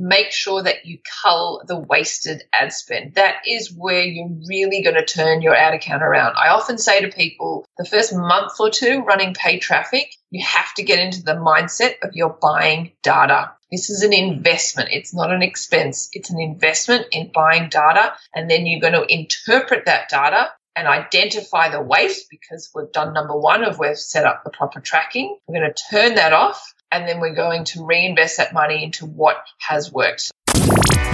make sure that you cull the wasted ad spend. That is where you're really going to turn your ad account around. I often say to people the first month or two running paid traffic, you have to get into the mindset of you're buying data. This is an investment. It's not an expense. It's an investment in buying data. And then you're going to interpret that data and identify the waste because we've done number one of we've set up the proper tracking. We're going to turn that off and then we're going to reinvest that money into what has worked.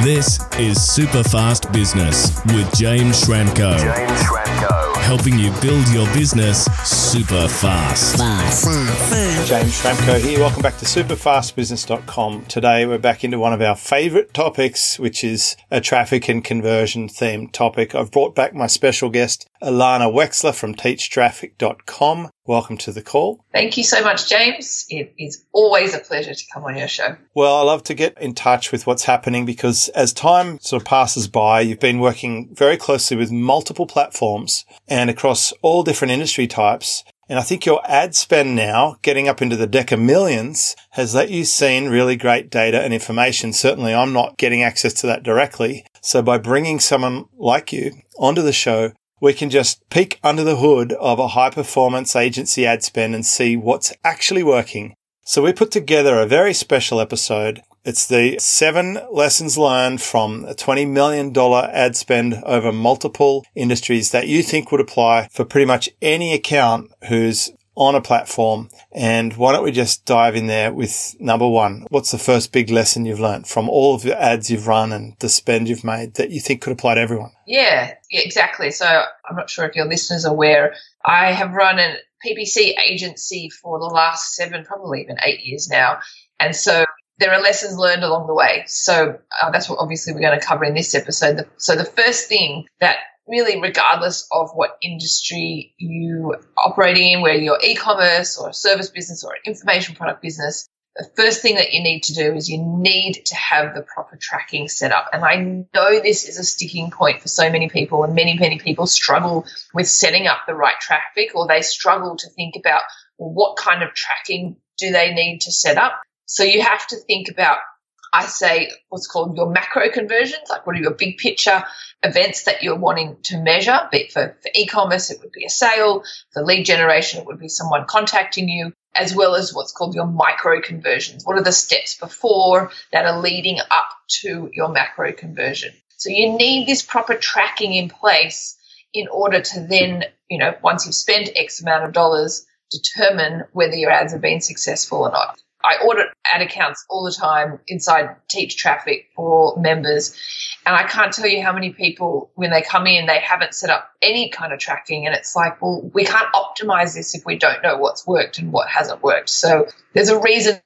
This is Super Fast Business with James Schramko. James Schramko. Helping you build your business super fast. Fast. Fast. James Schramko here. Welcome back to superfastbusiness.com. Today we're back into one of our favorite topics, which is a traffic and conversion themed topic. I've brought back my special guest, Ilana Wechsler from teachtraffic.com. Welcome to the call. Thank you so much, James. It is always a pleasure to come on your show. Well, I love to get in touch with what's happening because as time sort of passes by, you've been working very closely with multiple platforms and across all different industry types. And I think your ad spend now, getting up into the deca millions, has let you seen really great data and information. Certainly I'm not getting access to that directly. So by bringing someone like you onto the show, we can just peek under the hood of a high performance agency ad spend and see what's actually working. So we put together a very special episode. It's the seven lessons learned from a $20 million ad spend over multiple industries that you think would apply for pretty much any account who's on a platform. And why don't we just dive in there with number one? What's the first big lesson you've learned from all of the ads you've run and the spend you've made that you think could apply to everyone? Yeah, exactly. So I'm not sure if your listeners are aware. I have run a PPC agency for the last seven, probably even eight years now. And so there are lessons learned along the way. So uh, that's what obviously we're going to cover in this episode. So the first thing that really regardless of what industry you operate in, whether you're e-commerce or a service business or an information product business, the first thing that you need to do is you need to have the proper tracking set up. And I know this is a sticking point for so many people, and many, many people struggle with setting up the right traffic, or they struggle to think about what kind of tracking do they need to set up. So you have to think about I say what's called your macro conversions, like what are your big picture events that you're wanting to measure. But for, for e-commerce, it would be a sale. For lead generation, it would be someone contacting you, as well as what's called your micro conversions. What are the steps before that are leading up to your macro conversion? So you need this proper tracking in place in order to then, you know, once you've spent X amount of dollars, determine whether your ads have been successful or not. I audit ad accounts all the time inside Teach Traffic for members. And I can't tell you how many people, when they come in, they haven't set up any kind of tracking. And it's like, well, we can't optimize this if we don't know what's worked and what hasn't worked. So there's a reason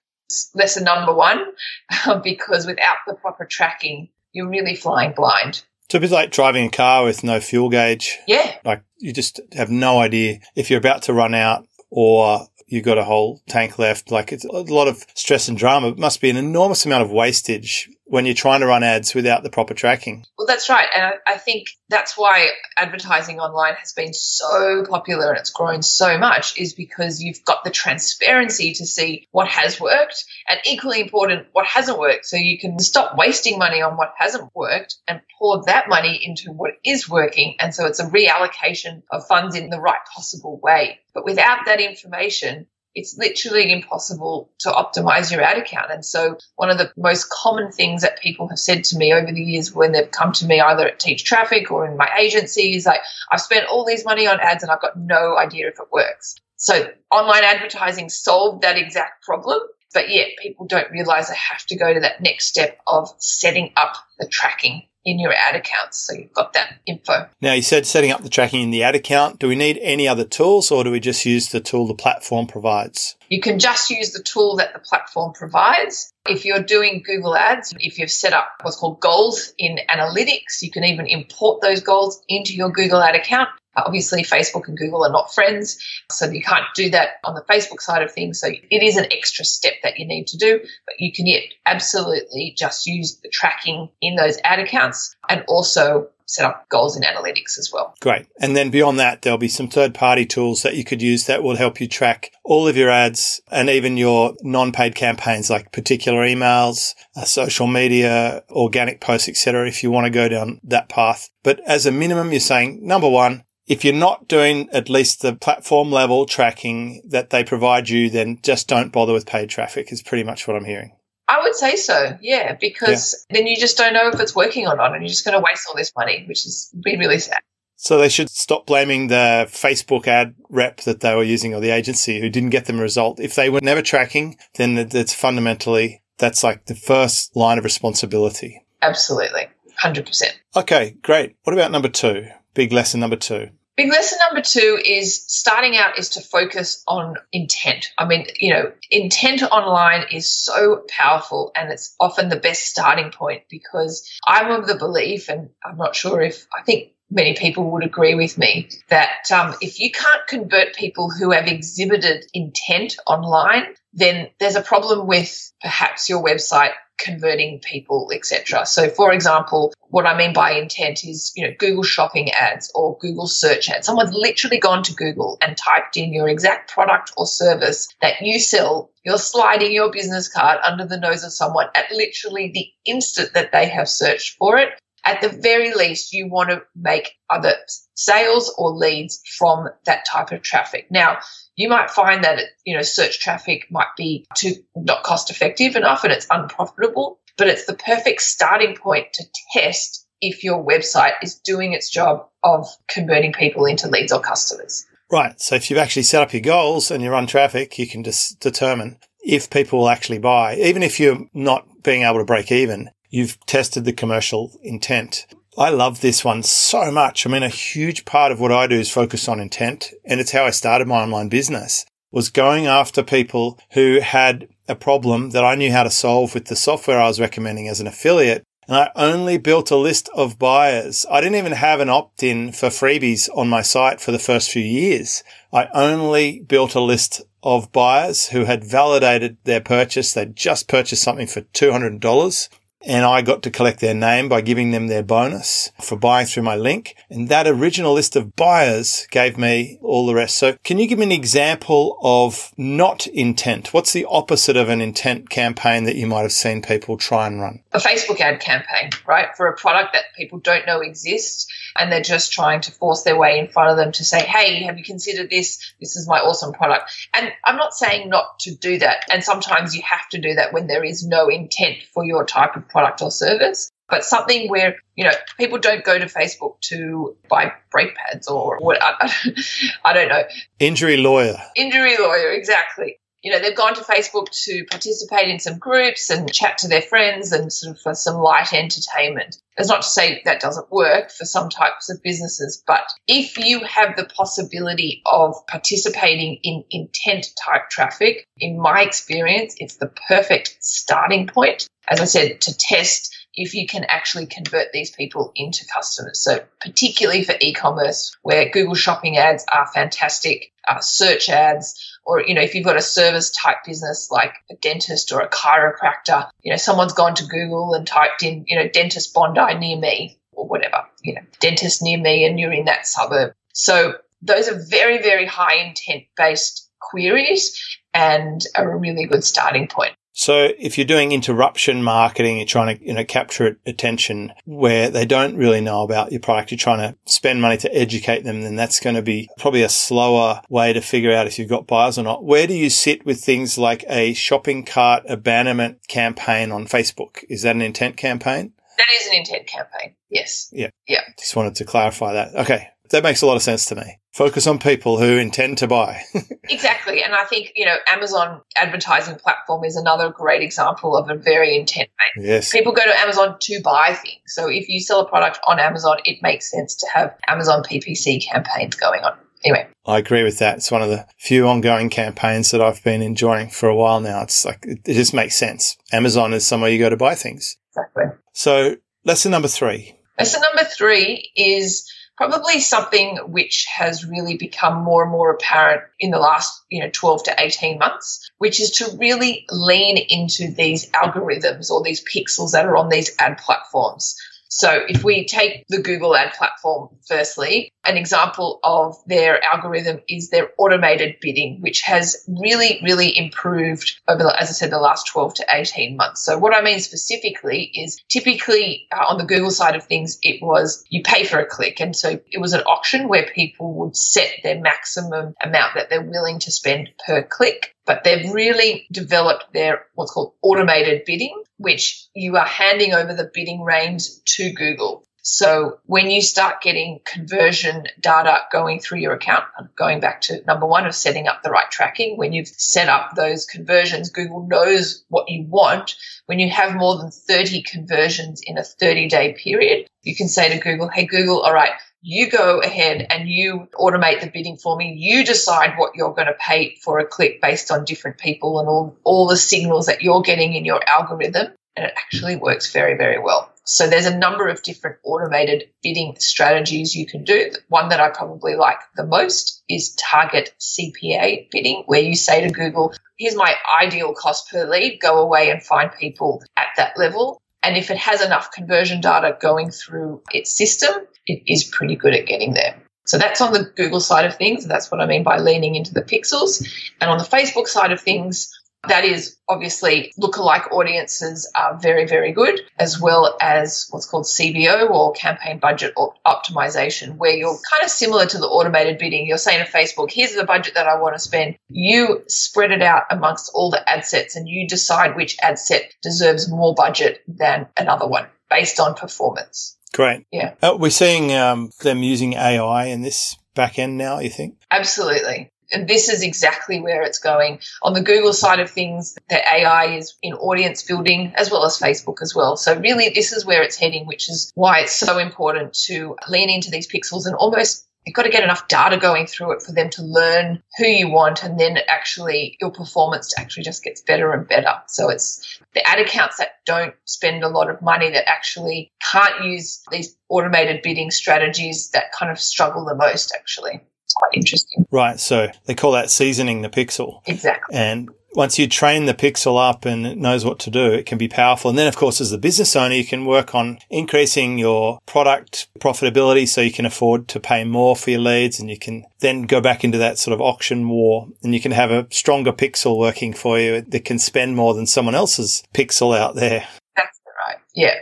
lesson number one, because without the proper tracking, you're really flying blind. A bit like driving a car with no fuel gauge. Yeah. Like you just have no idea if you're about to run out or you've got a whole tank left. Like it's a lot of stress and drama. It must be an enormous amount of wastage when you're trying to run ads without the proper tracking. Well, that's right. And I, I, think that's why advertising online has been so popular and it's grown so much is because you've got the transparency to see what has worked and equally important, what hasn't worked. So you can stop wasting money on what hasn't worked and pour that money into what is working. And so it's a reallocation of funds in the right possible way. But without that information, it's literally impossible to optimize your ad account. And so one of the most common things that people have said to me over the years when they've come to me either at Teach Traffic or in my agency is like, I've spent all these money on ads and I've got no idea if it works. So online advertising solved that exact problem. But yet people don't realize they have to go to that next step of setting up the tracking in your ad accounts. So you've got that info. Now, you said setting up the tracking in the ad account. Do we need any other tools or do we just use the tool the platform provides? You can just use the tool that the platform provides. If you're doing Google Ads, if you've set up what's called goals in analytics, you can even import those goals into your Google Ad account. Obviously, Facebook and Google are not friends, so you can't do that on the Facebook side of things. So it is an extra step that you need to do, but you can yet absolutely just use the tracking in those ad accounts and also set up goals in analytics as well. Great. And then beyond that, there'll be some third party tools that you could use that will help you track all of your ads and even your non paid campaigns like particular emails, uh, social media, organic posts, etc. if you want to go down that path. But as a minimum, you're saying number one, if you're not doing at least the platform level tracking that they provide you, then just don't bother with paid traffic is pretty much what I'm hearing. I would say so, yeah, because yeah. then you just don't know if it's working or not, and you're just going to waste all this money, which is been really sad. So they should stop blaming the Facebook ad rep that they were using or the agency who didn't get them a result. If they were never tracking, then it's fundamentally that's like the first line of responsibility. Absolutely, hundred percent. Okay, great. What about number two? Big lesson number two. Big lesson number two is starting out is to focus on intent. I mean, you know, intent online is so powerful and it's often the best starting point because I'm of the belief, and I'm not sure if I think many people would agree with me that um, if you can't convert people who have exhibited intent online, then there's a problem with perhaps your website converting people, etc. So, for example, what I mean by intent is, you know, Google shopping ads or Google search ads. Someone's literally gone to Google and typed in your exact product or service that you sell. You're sliding your business card under the nose of someone at literally the instant that they have searched for it. At the very least, you want to make other sales or leads from that type of traffic. Now, you might find that you know search traffic might be too not cost effective enough and it's unprofitable, but it's the perfect starting point to test if your website is doing its job of converting people into leads or customers. Right. So if you've actually set up your goals and you run traffic, you can just determine if people will actually buy, even if you're not being able to break even. You've tested the commercial intent. I love this one so much. I mean, a huge part of what I do is focus on intent. And it's how I started my online business was going after people who had a problem that I knew how to solve with the software I was recommending as an affiliate. And I only built a list of buyers. I didn't even have an opt in for freebies on my site for the first few years. I only built a list of buyers who had validated their purchase. They'd just purchased something for $200 and I got to collect their name by giving them their bonus for buying through my link. And that original list of buyers gave me all the rest. So can you give me an example of not intent? What's the opposite of an intent campaign that you might have seen people try and run? A Facebook ad campaign, right? For a product that people don't know exists and they're just trying to force their way in front of them to say, Hey, have you considered this? This is my awesome product. And I'm not saying not to do that. And sometimes you have to do that when there is no intent for your type of product or service, but something where, you know, people don't go to Facebook to buy brake pads or what, I, I don't know. Injury lawyer. Injury lawyer, exactly you know, they've gone to Facebook to participate in some groups and chat to their friends and sort of for some light entertainment. That's not to say that doesn't work for some types of businesses, but if you have the possibility of participating in intent type traffic, in my experience, it's the perfect starting point, as I said, to test if you can actually convert these people into customers. So, particularly for e commerce, where Google shopping ads are fantastic, uh, search ads, or you know if you've got a service type business like a dentist or a chiropractor you know someone's gone to google and typed in you know dentist bondi near me or whatever you know dentist near me and you're in that suburb. So those are very very high intent based queries and are a really good starting point so if you're doing interruption marketing, you're trying to, you know, capture attention where they don't really know about your product, you're trying to spend money to educate them, then that's going to be probably a slower way to figure out if you've got buyers or not. Where do you sit with things like a shopping cart abandonment campaign on Facebook? Is that an intent campaign? That is an intent campaign. Yes. Yeah. Yeah. Just wanted to clarify that. Okay. That makes a lot of sense to me. Focus on people who intend to buy. exactly. And I think, you know, Amazon advertising platform is another great example of a very intent. Yes. People go to Amazon to buy things. So if you sell a product on Amazon, it makes sense to have Amazon PPC campaigns going on. Anyway. I agree with that. It's one of the few ongoing campaigns that I've been enjoying for a while now. It's like, it just makes sense. Amazon is somewhere you go to buy things. Exactly. So lesson number three. Lesson number three is probably something which has really become more and more apparent in the last, you know, 12 to 18 months, which is to really lean into these algorithms or these pixels that are on these ad platforms. So if we take the Google ad platform firstly, an example of their algorithm is their automated bidding, which has really, really improved over, as I said, the last 12 to 18 months. So what I mean specifically is typically uh, on the Google side of things, it was you pay for a click. And so it was an auction where people would set their maximum amount that they're willing to spend per click but they've really developed their what's called automated bidding, which you are handing over the bidding reins to Google. So when you start getting conversion data going through your account, going back to number one of setting up the right tracking, when you've set up those conversions, Google knows what you want. When you have more than 30 conversions in a 30 day period, you can say to Google, Hey, Google, all right, you go ahead and you automate the bidding for me. You decide what you're going to pay for a click based on different people and all, all the signals that you're getting in your algorithm. And it actually works very, very well. So there's a number of different automated bidding strategies you can do. One that I probably like the most is target CPA bidding, where you say to Google, here's my ideal cost per lead. Go away and find people at that level. And if it has enough conversion data going through its system, it is pretty good at getting there. So that's on the Google side of things. That's what I mean by leaning into the pixels. And on the Facebook side of things, that is obviously lookalike audiences are very, very good, as well as what's called CBO or campaign budget optimization, where you're kind of similar to the automated bidding. You're saying to Facebook, here's the budget that I want to spend. You spread it out amongst all the ad sets and you decide which ad set deserves more budget than another one based on performance. Great. Yeah. Uh, we're seeing um, them using AI in this back end now, you think? Absolutely. And this is exactly where it's going. On the Google side of things, the AI is in audience building as well as Facebook as well. So really this is where it's heading, which is why it's so important to lean into these pixels and almost you've got to get enough data going through it for them to learn who you want and then actually your performance actually just gets better and better. So it's the ad accounts that don't spend a lot of money that actually can't use these automated bidding strategies that kind of struggle the most actually. It's quite interesting. Right. So they call that seasoning the pixel. Exactly. And once you train the pixel up and it knows what to do, it can be powerful. And then, of course, as a business owner, you can work on increasing your product profitability so you can afford to pay more for your leads and you can then go back into that sort of auction war and you can have a stronger pixel working for you that can spend more than someone else's pixel out there. That's right. Yeah.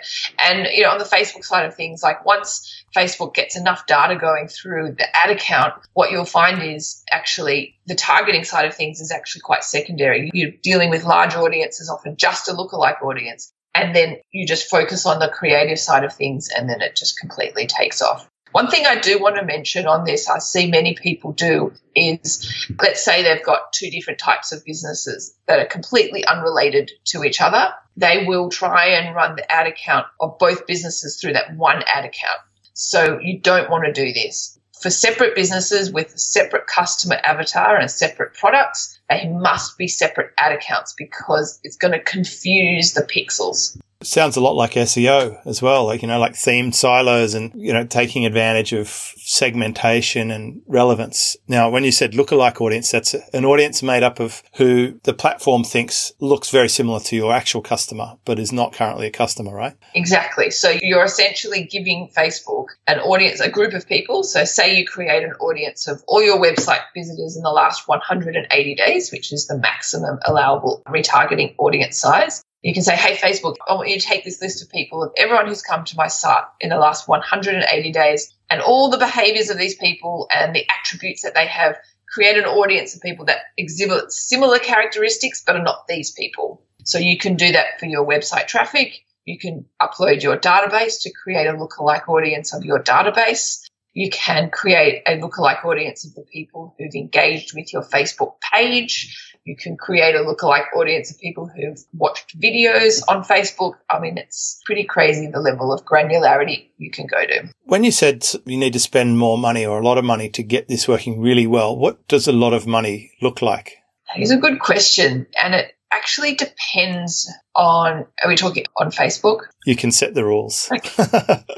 And, you know, on the Facebook side of things, like once Facebook gets enough data going through the ad account, what you'll find is actually the targeting side of things is actually quite secondary. You're dealing with large audiences, often just a lookalike audience. And then you just focus on the creative side of things and then it just completely takes off. One thing I do want to mention on this, I see many people do is let's say they've got two different types of businesses that are completely unrelated to each other. They will try and run the ad account of both businesses through that one ad account. So you don't want to do this. For separate businesses with separate customer avatar and separate products, they must be separate ad accounts because it's going to confuse the pixels sounds a lot like SEO as well, like, you know, like themed silos and, you know, taking advantage of segmentation and relevance. Now, when you said lookalike audience, that's an audience made up of who the platform thinks looks very similar to your actual customer, but is not currently a customer, right? Exactly. So you're essentially giving Facebook an audience, a group of people. So say you create an audience of all your website visitors in the last 180 days, which is the maximum allowable retargeting audience size. You can say, hey, Facebook, I want you to take this list of people of everyone who's come to my site in the last 180 days and all the behaviors of these people and the attributes that they have. Create an audience of people that exhibit similar characteristics but are not these people. So you can do that for your website traffic. You can upload your database to create a lookalike audience of your database. You can create a lookalike audience of the people who've engaged with your Facebook page. You can create a lookalike audience of people who've watched videos on Facebook. I mean, it's pretty crazy the level of granularity you can go to. When you said you need to spend more money or a lot of money to get this working really well, what does a lot of money look like? That is a good question. And it actually depends on, are we talking on Facebook? You can set the rules. Okay.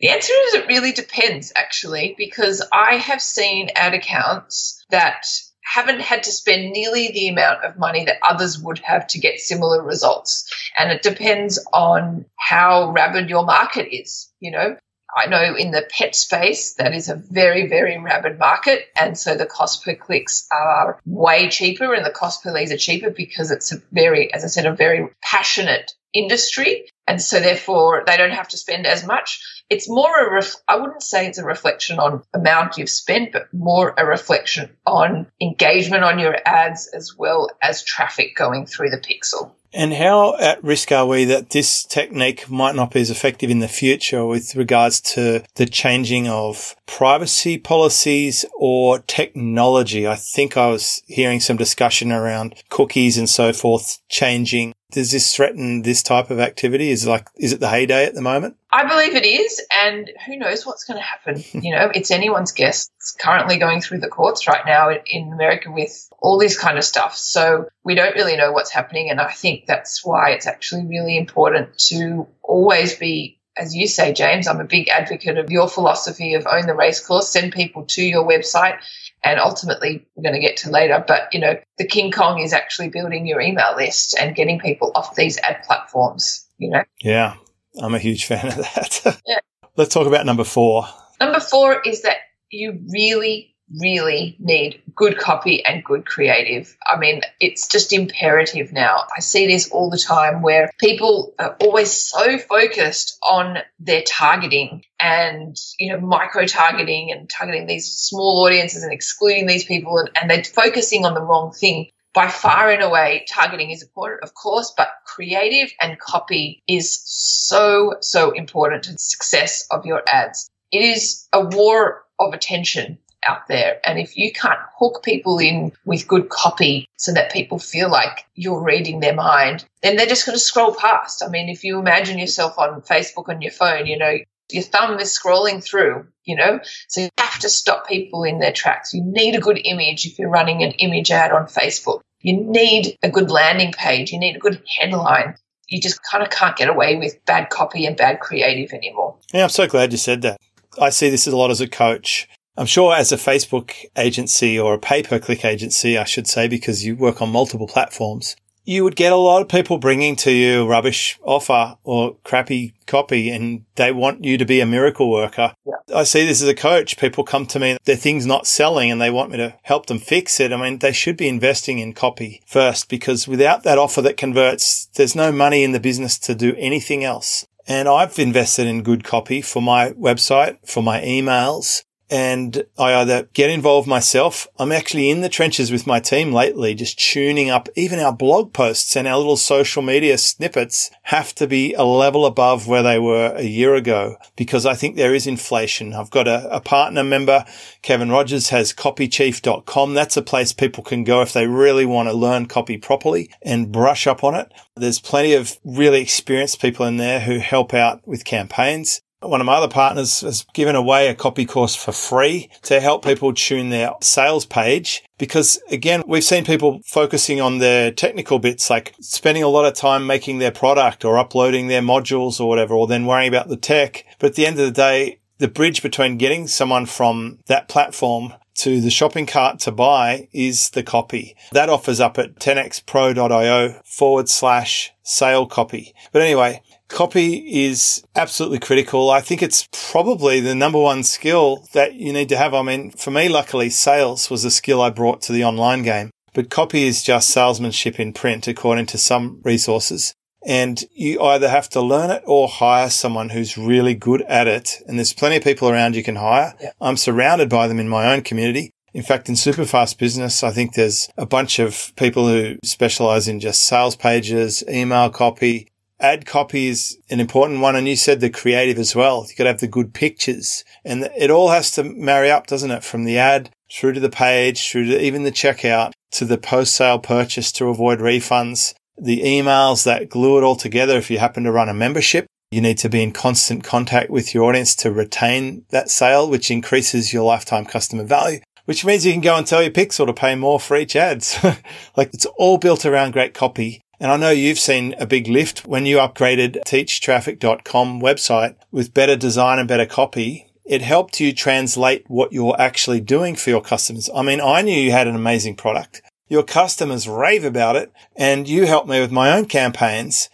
The answer is it really depends, actually, because I have seen ad accounts that haven't had to spend nearly the amount of money that others would have to get similar results. And it depends on how rabid your market is. You know, I know in the pet space that is a very, very rabid market. And so the cost per clicks are way cheaper and the cost per leads are cheaper because it's a very, as I said, a very passionate industry. And so therefore they don't have to spend as much. It's more a ref- I wouldn't say it's a reflection on amount you've spent, but more a reflection on engagement on your ads as well as traffic going through the pixel. And how at risk are we that this technique might not be as effective in the future with regards to the changing of privacy policies or technology? I think I was hearing some discussion around cookies and so forth changing does this threaten this type of activity? Is like, is it the heyday at the moment? I believe it is, and who knows what's going to happen? you know, it's anyone's guess. It's currently going through the courts right now in America with all this kind of stuff. So we don't really know what's happening, and I think that's why it's actually really important to always be as you say, James, I'm a big advocate of your philosophy of own the race course, send people to your website and ultimately we're going to get to later but you know the king kong is actually building your email list and getting people off these ad platforms you know? Yeah i'm a huge fan of that. Yeah. let's talk about number four. Number four is that you really really need good copy and good creative. I mean, it's just imperative now. I see this all the time where people are always so focused on their targeting and, you know, micro targeting and targeting these small audiences and excluding these people and, and they're focusing on the wrong thing. By far and away, targeting is important, of course, but creative and copy is so, so important to the success of your ads. It is a war of attention out there. And if you can't hook people in with good copy so that people feel like you're reading their mind, then they're just going to scroll past. I mean, if you imagine yourself on Facebook on your phone, you know, your thumb is scrolling through, you know, so you have to stop people in their tracks. You need a good image if you're running an image ad on Facebook. You need a good landing page. You need a good headline. You just kind of can't get away with bad copy and bad creative anymore. Yeah, I'm so glad you said that. I see this a lot as a coach. I'm sure as a Facebook agency or a pay per click agency, I should say, because you work on multiple platforms, you would get a lot of people bringing to you rubbish offer or crappy copy and they want you to be a miracle worker. Yeah. I see this as a coach. People come to me, their thing's not selling and they want me to help them fix it. I mean, they should be investing in copy first because without that offer that converts, there's no money in the business to do anything else. And I've invested in good copy for my website, for my emails, and I either get involved myself. I'm actually in the trenches with my team lately, just tuning up even our blog posts and our little social media snippets have to be a level above where they were a year ago because I think there is inflation. I've got a, a partner member, Kevin Rogers has copychief.com. That's a place people can go if they really want to learn copy properly and brush up on it. There's plenty of really experienced people in there who help out with campaigns one of my other partners has given away a copy course for free to help people tune their sales page. Because again, we've seen people focusing on their technical bits, like spending a lot of time making their product or uploading their modules or whatever, or then worrying about the tech. But at the end of the day, the bridge between getting someone from that platform to the shopping cart to buy is the copy. That offers up at 10xpro.io forward slash sale copy. But anyway, Copy is absolutely critical. I think it's probably the number one skill that you need to have. I mean, for me, luckily, sales was a skill I brought to the online game, but copy is just salesmanship in print, according to some resources. And you either have to learn it or hire someone who's really good at it. And there's plenty of people around you can hire. Yeah. I'm surrounded by them in my own community. In fact, in Superfast Business, I think there's a bunch of people who specialize in just sales pages, email copy, ad copy is an important one. And you said the creative as well. You got to have the good pictures and it all has to marry up, doesn't it? From the ad through to the page, through to even the checkout to the post sale purchase to avoid refunds, the emails that glue it all together. If you happen to run a membership, you need to be in constant contact with your audience to retain that sale, which increases your lifetime customer value which means you can go and tell your pixel to pay more for each ads. like it's all built around great copy And I know you've seen a big lift when you upgraded teachtraffic.com website with better design and better copy. It helped you translate what you're actually doing for your customers. I mean, I knew you had an amazing product. Your customers rave about it and you helped me with my own campaigns.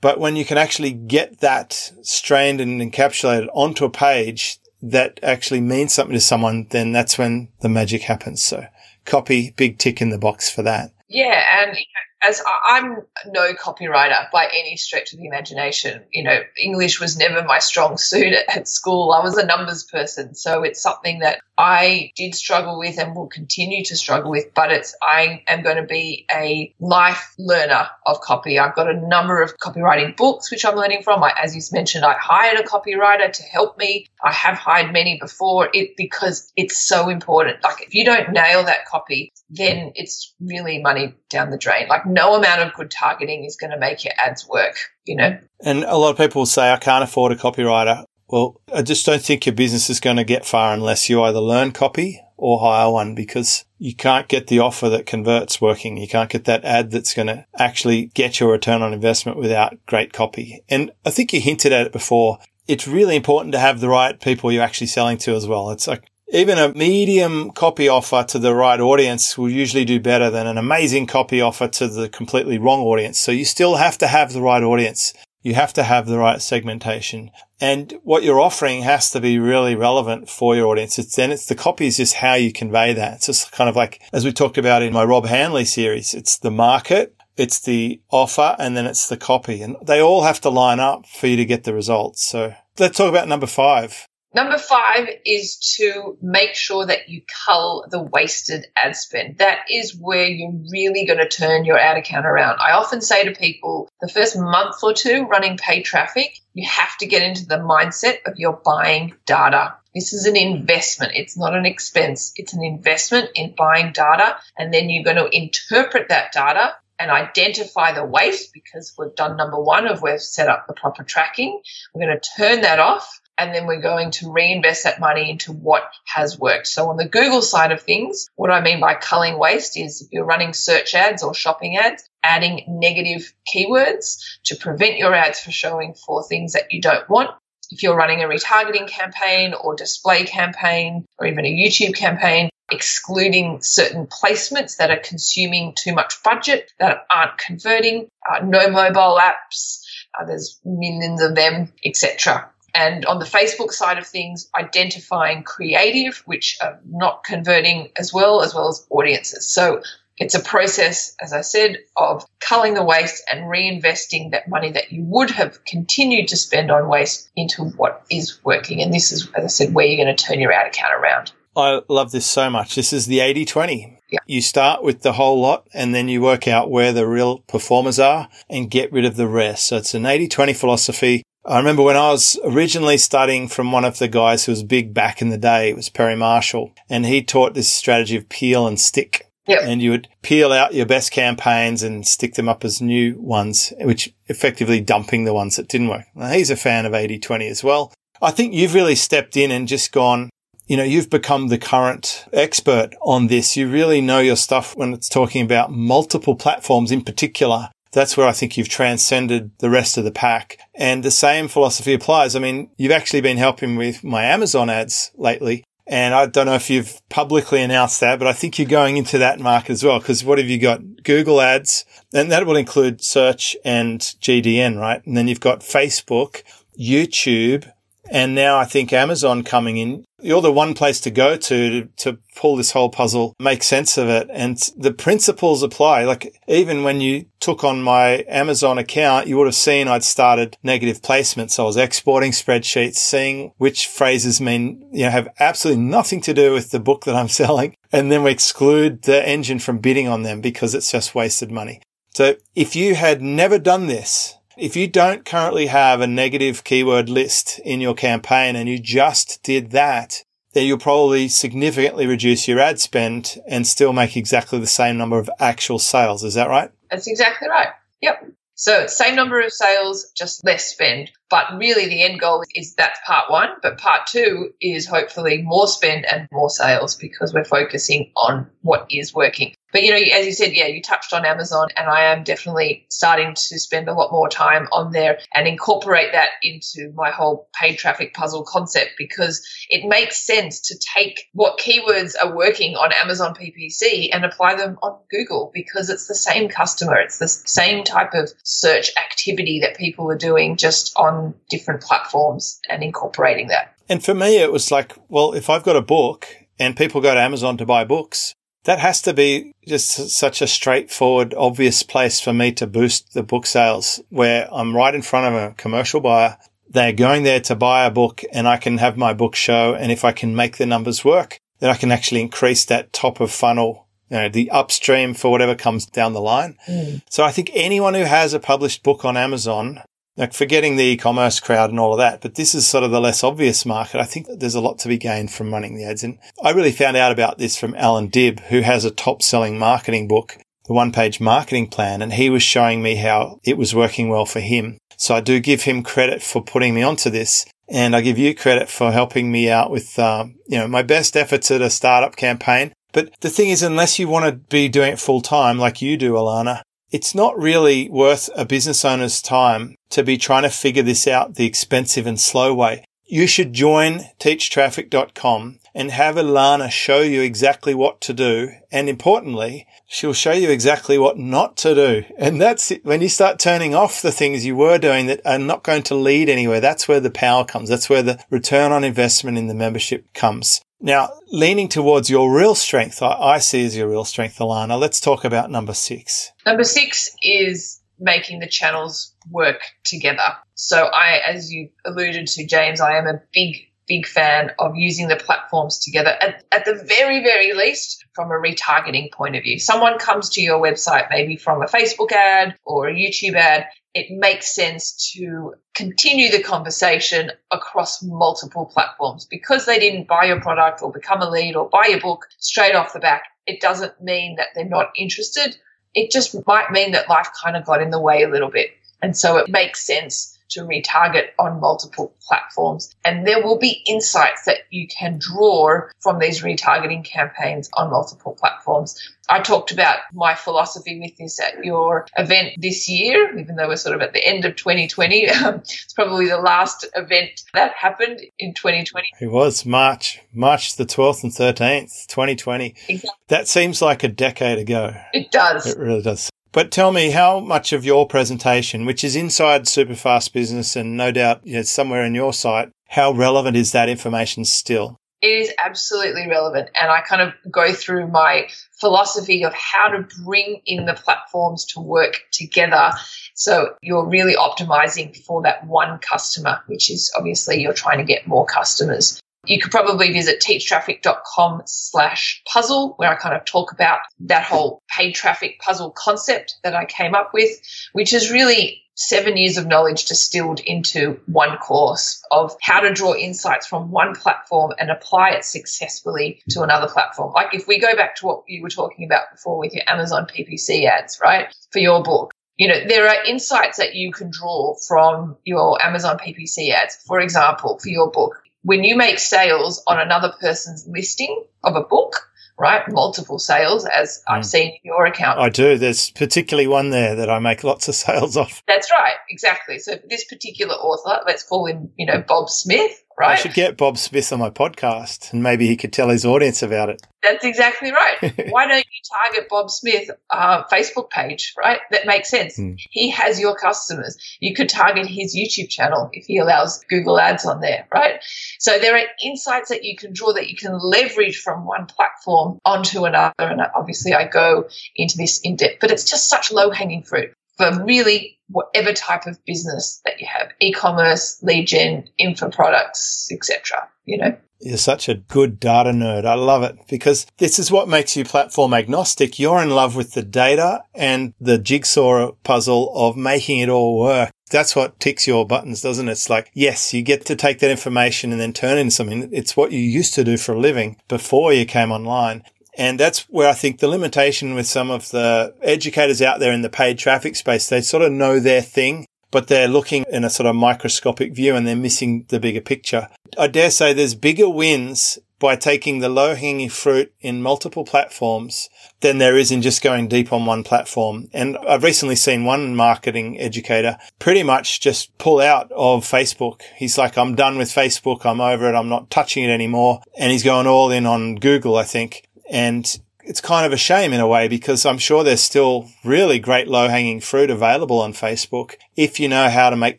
But when you can actually get that strained and encapsulated onto a page that actually means something to someone, then that's when the magic happens. So copy, big tick in the box for that. Yeah, and as I'm no copywriter by any stretch of the imagination. You know, English was never my strong suit at school. I was a numbers person, so it's something that I did struggle with and will continue to struggle with. But it's I am going to be a life learner of copy. I've got a number of copywriting books which I'm learning from. I, as you mentioned, I hired a copywriter to help me. I have hired many before it because it's so important. Like if you don't nail that copy, then it's really money down the drain. Like no amount of good targeting is going to make your ads work, you know? And a lot of people say, I can't afford a copywriter. Well, I just don't think your business is going to get far unless you either learn copy or hire one because you can't get the offer that converts working. You can't get that ad that's going to actually get your return on investment without great copy. And I think you hinted at it before. It's really important to have the right people you're actually selling to as well. It's like even a medium copy offer to the right audience will usually do better than an amazing copy offer to the completely wrong audience. So you still have to have the right audience. You have to have the right segmentation and what you're offering has to be really relevant for your audience. It's then it's the copy is just how you convey that. It's just kind of like, as we talked about in my Rob Handley series, it's the market, it's the offer, and then it's the copy. And they all have to line up for you to get the results. So let's talk about number five. Number five is to make sure that you cull the wasted ad spend. That is where you're really going to turn your ad account around. I often say to people the first month or two running paid traffic, you have to get into the mindset of you're buying data. This is an investment. It's not an expense. It's an investment in buying data. And then you're going to interpret that data and identify the waste because we've done number one of we've set up the proper tracking. We're going to turn that off and then we're going to reinvest that money into what has worked. So on the Google side of things, what I mean by culling waste is if you're running search ads or shopping ads, adding negative keywords to prevent your ads from showing for things that you don't want. If you're running a retargeting campaign or display campaign or even a YouTube campaign, excluding certain placements that are consuming too much budget, that aren't converting, uh, no mobile apps, uh, there's millions of them, etc and on the Facebook side of things, identifying creative, which are not converting as well, as well as audiences. So it's a process, as I said, of culling the waste and reinvesting that money that you would have continued to spend on waste into what is working. And this is, as I said, where you're going to turn your ad account around. I love this so much. This is the 80 20. Yeah. You start with the whole lot and then you work out where the real performers are and get rid of the rest. So it's an 80 20 philosophy I remember when I was originally studying from one of the guys who was big back in the day, it was Perry Marshall, and he taught this strategy of peel and stick. Yep. And you would peel out your best campaigns and stick them up as new ones, which effectively dumping the ones that didn't work. Now, he's a fan of 80 20 as well. I think you've really stepped in and just gone, you know, you've become the current expert on this. You really know your stuff when it's talking about multiple platforms in particular that's where I think you've transcended the rest of the pack. And the same philosophy applies. I mean, you've actually been helping with my Amazon ads lately. And I don't know if you've publicly announced that, but I think you're going into that market as well. Cause what have you got? Google ads and that will include search and GDN, right? And then you've got Facebook, YouTube, and now I think Amazon coming in, you're the one place to go to, to, to pull this whole puzzle, make sense of it. And the principles apply. Like even when you took on my Amazon account, you would have seen I'd started negative placements. I was exporting spreadsheets, seeing which phrases mean, you know, have absolutely nothing to do with the book that I'm selling. And then we exclude the engine from bidding on them because it's just wasted money. So if you had never done this, if you don't currently have a negative keyword list in your campaign and you just did that, then you'll probably significantly reduce your ad spend and still make exactly the same number of actual sales. Is that right? That's exactly right. Yep. So same number of sales, just less spend. But really, the end goal is that's part one. But part two is hopefully more spend and more sales because we're focusing on what is working. But you know, as you said, yeah, you touched on Amazon, and I am definitely starting to spend a lot more time on there and incorporate that into my whole paid traffic puzzle concept because it makes sense to take what keywords are working on Amazon PPC and apply them on Google because it's the same customer, it's the same type of search activity that people are doing just on different platforms and incorporating that. And for me, it was like, well, if I've got a book and people go to Amazon to buy books, that has to be just such a straightforward, obvious place for me to boost the book sales where I'm right in front of a commercial buyer. They're going there to buy a book and I can have my book show. And if I can make the numbers work, then I can actually increase that top of funnel, you know, the upstream for whatever comes down the line. Mm. So I think anyone who has a published book on Amazon like forgetting the e-commerce crowd and all of that, but this is sort of the less obvious market. I think there's a lot to be gained from running the ads. And I really found out about this from Allan Dib, who has a top selling marketing book, the one page marketing plan. And he was showing me how it was working well for him. So I do give him credit for putting me onto this. And I give you credit for helping me out with, um, you know, my best efforts at a startup campaign. But the thing is, unless you want to be doing it full time like you do, Ilana, it's not really worth a business owner's time to be trying to figure this out the expensive and slow way. You should join teachtraffic.com and have Ilana show you exactly what to do. And importantly, she'll show you exactly what not to do. And that's it. when you start turning off the things you were doing that are not going to lead anywhere. That's where the power comes. That's where the return on investment in the membership comes. Now, leaning towards your real strength, I, see as your real strength, Ilana. Let's talk about number six. Number six is making the channels work together. So I, as you alluded to, James, I am a big, big fan of using the platforms together at, at the very, very least from a retargeting point of view. Someone comes to your website, maybe from a Facebook ad or a YouTube ad, it makes sense to continue the conversation across multiple platforms because they didn't buy your product or become a lead or buy your book straight off the back. It doesn't mean that they're not interested. It just might mean that life kind of got in the way a little bit. And so it makes sense to retarget on multiple platforms. And there will be insights that you can draw from these retargeting campaigns on multiple platforms. I talked about my philosophy with this at your event this year, even though we're sort of at the end of 2020. Um, it's probably the last event that happened in 2020. It was March, March the 12th and 13th, 2020. Exactly. That seems like a decade ago. It does. It really does. But tell me how much of your presentation, which is inside Superfast Business and no doubt you know, somewhere in your site, how relevant is that information still? It is absolutely relevant. And I kind of go through my philosophy of how to bring in the platforms to work together. So you're really optimizing for that one customer, which is obviously you're trying to get more customers. You could probably visit teachtraffic.com slash puzzle, where I kind of talk about that whole paid traffic puzzle concept that I came up with, which is really seven years of knowledge distilled into one course of how to draw insights from one platform and apply it successfully to another platform. Like if we go back to what you were talking about before with your Amazon PPC ads, right? For your book, you know, there are insights that you can draw from your Amazon PPC ads. For example, for your book, when you make sales on another person's listing of a book, right? Multiple sales, as mm. I've seen in your account. I do. There's particularly one there that I make lots of sales off. That's right. Exactly. So this particular author, let's call him, you know, Bob Smith, right? I should get Bob Smith on my podcast and maybe he could tell his audience about it. That's exactly right. Why don't you target Bob Smith uh, Facebook page, right? That makes sense. Mm. He has your customers. You could target his YouTube channel if he allows Google ads on there, right? So there are insights that you can draw that you can leverage from one platform onto another. And obviously I go into this in depth, but it's just such low hanging fruit for really whatever type of business that you have e-commerce lead gen info products etc you know you're such a good data nerd. I love it because this is what makes you platform agnostic. You're in love with the data and the jigsaw puzzle of making it all work. That's what ticks your buttons, doesn't it? It's like, yes, you get to take that information and then turn it into something. It's what you used to do for a living before you came online. And that's where I think the limitation with some of the educators out there in the paid traffic space, they sort of know their thing but they're looking in a sort of microscopic view and they're missing the bigger picture. I dare say there's bigger wins by taking the low hanging fruit in multiple platforms than there is in just going deep on one platform. And I've recently seen one marketing educator pretty much just pull out of Facebook. He's like, I'm done with Facebook. I'm over it. I'm not touching it anymore. And he's going all in on Google, I think. And it's kind of a shame in a way because I'm sure there's still really great low hanging fruit available on Facebook if you know how to make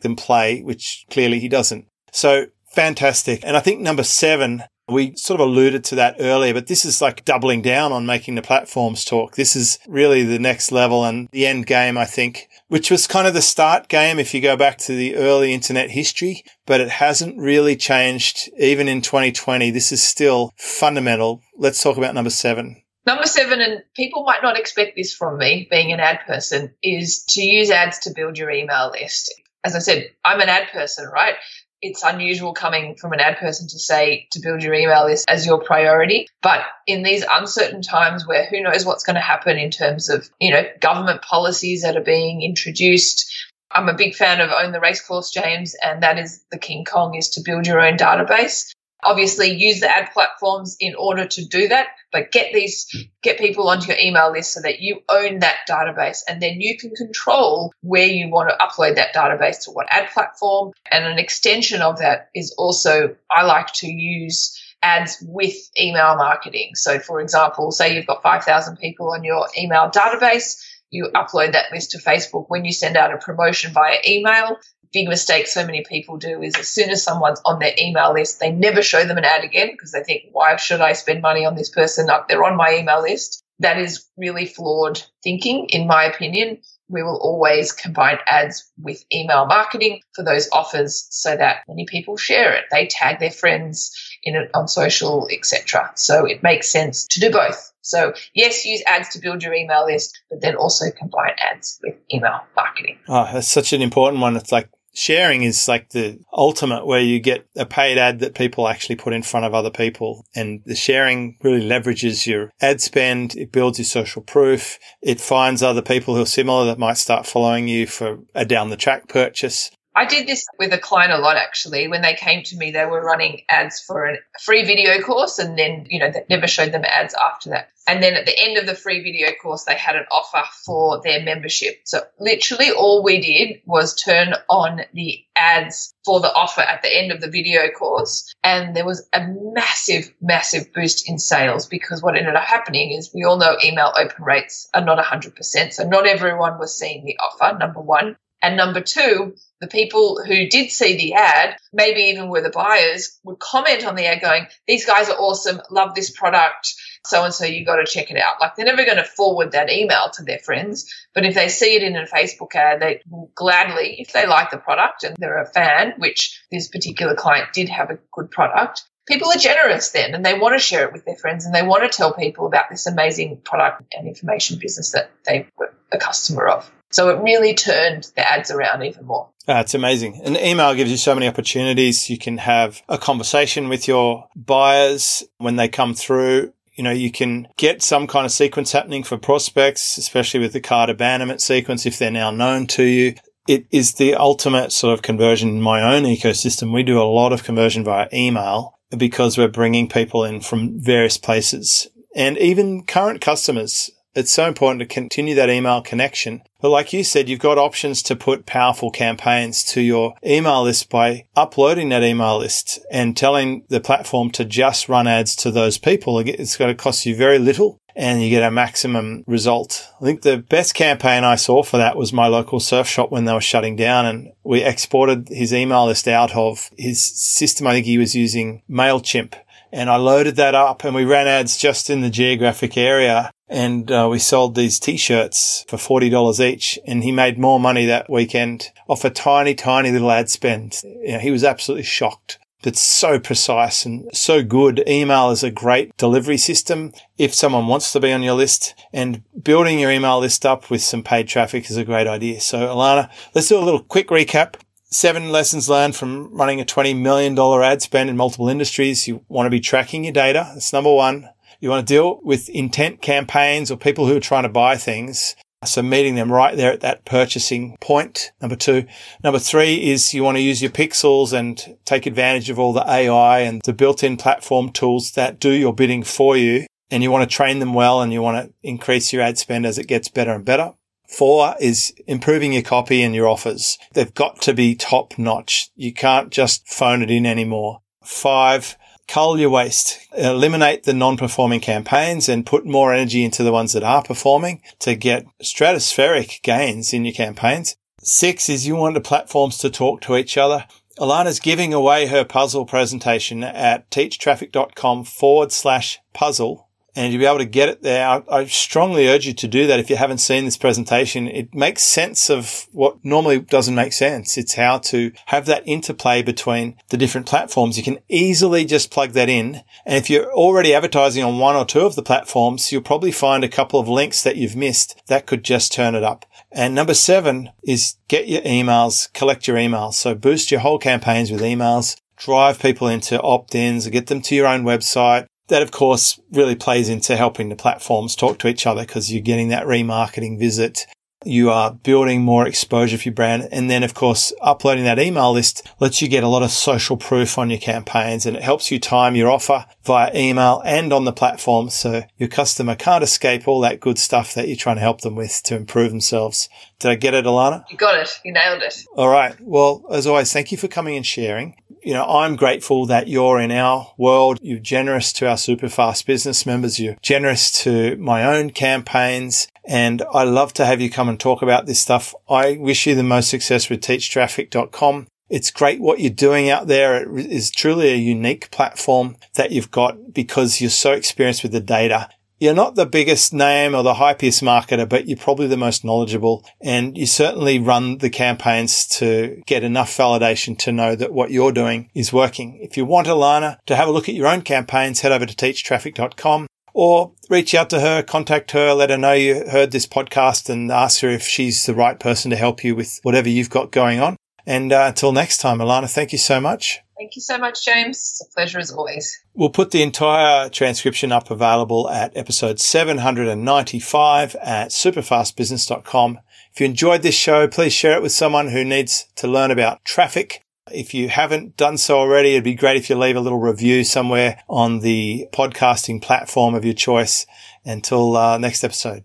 them play, which clearly he doesn't. So fantastic. And I think number seven we sort of alluded to that earlier, but this is like doubling down on making the platforms talk. This is really the next level and the end game, I think, which was kind of the start game if you go back to the early internet history, but it hasn't really changed even in 2020. This is still fundamental. Let's talk about number seven. Number seven, and people might not expect this from me, being an ad person, is to use ads to build your email list. As I said, I'm an ad person, right? It's unusual coming from an ad person to say to build your email list as your priority. But in these uncertain times where who knows what's going to happen in terms of, you know, government policies that are being introduced, I'm a big fan of Own the Racecourse, James, and that is the King Kong is to build your own database. Obviously, use the ad platforms in order to do that, but get these, get people onto your email list so that you own that database and then you can control where you want to upload that database to what ad platform. And an extension of that is also, I like to use ads with email marketing. So, for example, say you've got 5,000 people on your email database you upload that list to Facebook when you send out a promotion via email big mistake so many people do is as soon as someone's on their email list, they never show them an ad again because they think, why should I spend money on this person? They're on my email list. That is really flawed thinking, in my opinion. We will always combine ads with email marketing for those offers so that many people share it. They tag their friends in it on social, etc. So it makes sense to do both. So yes, use ads to build your email list, but then also combine ads with email marketing. Oh, that's such an important one. It's like sharing is like the ultimate where you get a paid ad that people actually put in front of other people. And the sharing really leverages your ad spend. It builds your social proof. It finds other people who are similar that might start following you for a down the track purchase. I did this with a client a lot actually. When they came to me, they were running ads for a free video course and then, you know, never showed them ads after that. And then at the end of the free video course, they had an offer for their membership. So literally all we did was turn on the ads for the offer at the end of the video course. And there was a massive, massive boost in sales because what ended up happening is we all know email open rates are not 100%. So not everyone was seeing the offer, number one. And number two, the people who did see the ad, maybe even were the buyers, would comment on the ad going, these guys are awesome, love this product, so and so, you got to check it out. Like they're never going to forward that email to their friends, but if they see it in a Facebook ad, they will gladly, if they like the product and they're a fan, which this particular client did have a good product, people are generous then and they want to share it with their friends and they want to tell people about this amazing product and information business that they were a customer of. So it really turned the ads around even more. That's ah, amazing. And email gives you so many opportunities. You can have a conversation with your buyers when they come through. You know, you can get some kind of sequence happening for prospects, especially with the cart abandonment sequence if they're now known to you. It is the ultimate sort of conversion in my own ecosystem. We do a lot of conversion via email because we're bringing people in from various places and even current customers it's so important to continue that email connection. But like you said, you've got options to put powerful campaigns to your email list by uploading that email list and telling the platform to just run ads to those people. It's going to cost you very little and you get a maximum result. I think the best campaign I saw for that was my local surf shop when they were shutting down and we exported his email list out of his system. I think he was using MailChimp and I loaded that up and we ran ads just in the geographic area and uh, we sold these t-shirts for $40 each and he made more money that weekend off a tiny tiny little ad spend you know, he was absolutely shocked it's so precise and so good. Email is a great delivery system if someone wants to be on your list and building your email list up with some paid traffic is a great idea. So Ilana, let's do a little quick recap. Seven lessons learned from running a $20 million ad spend in multiple industries. You want to be tracking your data. That's number one. You want to deal with intent campaigns or people who are trying to buy things So meeting them right there at that purchasing point. Number two. Number three is you want to use your pixels and take advantage of all the AI and the built-in platform tools that do your bidding for you. And you want to train them well and you want to increase your ad spend as it gets better and better. Four is improving your copy and your offers. They've got to be top notch. You can't just phone it in anymore. Five, cull your waste. Eliminate the non-performing campaigns and put more energy into the ones that are performing to get stratospheric gains in your campaigns. Six is you want the platforms to talk to each other. Ilana's giving away her puzzle presentation at teachtraffic.com forward slash puzzle and you'll be able to get it there. I, strongly urge you to do that if you haven't seen this presentation. It makes sense of what normally doesn't make sense. It's how to have that interplay between the different platforms. You can easily just plug that in. And if you're already advertising on one or two of the platforms, you'll probably find a couple of links that you've missed that could just turn it up. And number seven is get your emails, collect your emails. So boost your whole campaigns with emails drive people into opt-ins, get them to your own website, that of course really plays into helping the platforms talk to each other because you're getting that remarketing visit. You are building more exposure for your brand. And then of course, uploading that email list lets you get a lot of social proof on your campaigns and it helps you time your offer via email and on the platform. So your customer can't escape all that good stuff that you're trying to help them with to improve themselves. Did I get it, Ilana? You got it. You nailed it. All right. Well, as always, thank you for coming and sharing you know, I'm grateful that you're in our world. You're generous to our super fast business members. You're generous to my own campaigns. And I love to have you come and talk about this stuff. I wish you the most success with teachtraffic.com. It's great what you're doing out there. It is truly a unique platform that you've got because you're so experienced with the data you're not the biggest name or the hypest marketer, but you're probably the most knowledgeable and you certainly run the campaigns to get enough validation to know that what you're doing is working. If you want Ilana to have a look at your own campaigns, head over to teachtraffic.com or reach out to her, contact her, let her know you heard this podcast and ask her if she's the right person to help you with whatever you've got going on. And uh, until next time, Ilana, thank you so much. Thank you so much, James. It's a pleasure as always. We'll put the entire transcription up available at episode 795 at superfastbusiness.com. If you enjoyed this show, please share it with someone who needs to learn about traffic. If you haven't done so already, it'd be great if you leave a little review somewhere on the podcasting platform of your choice. Until uh, next episode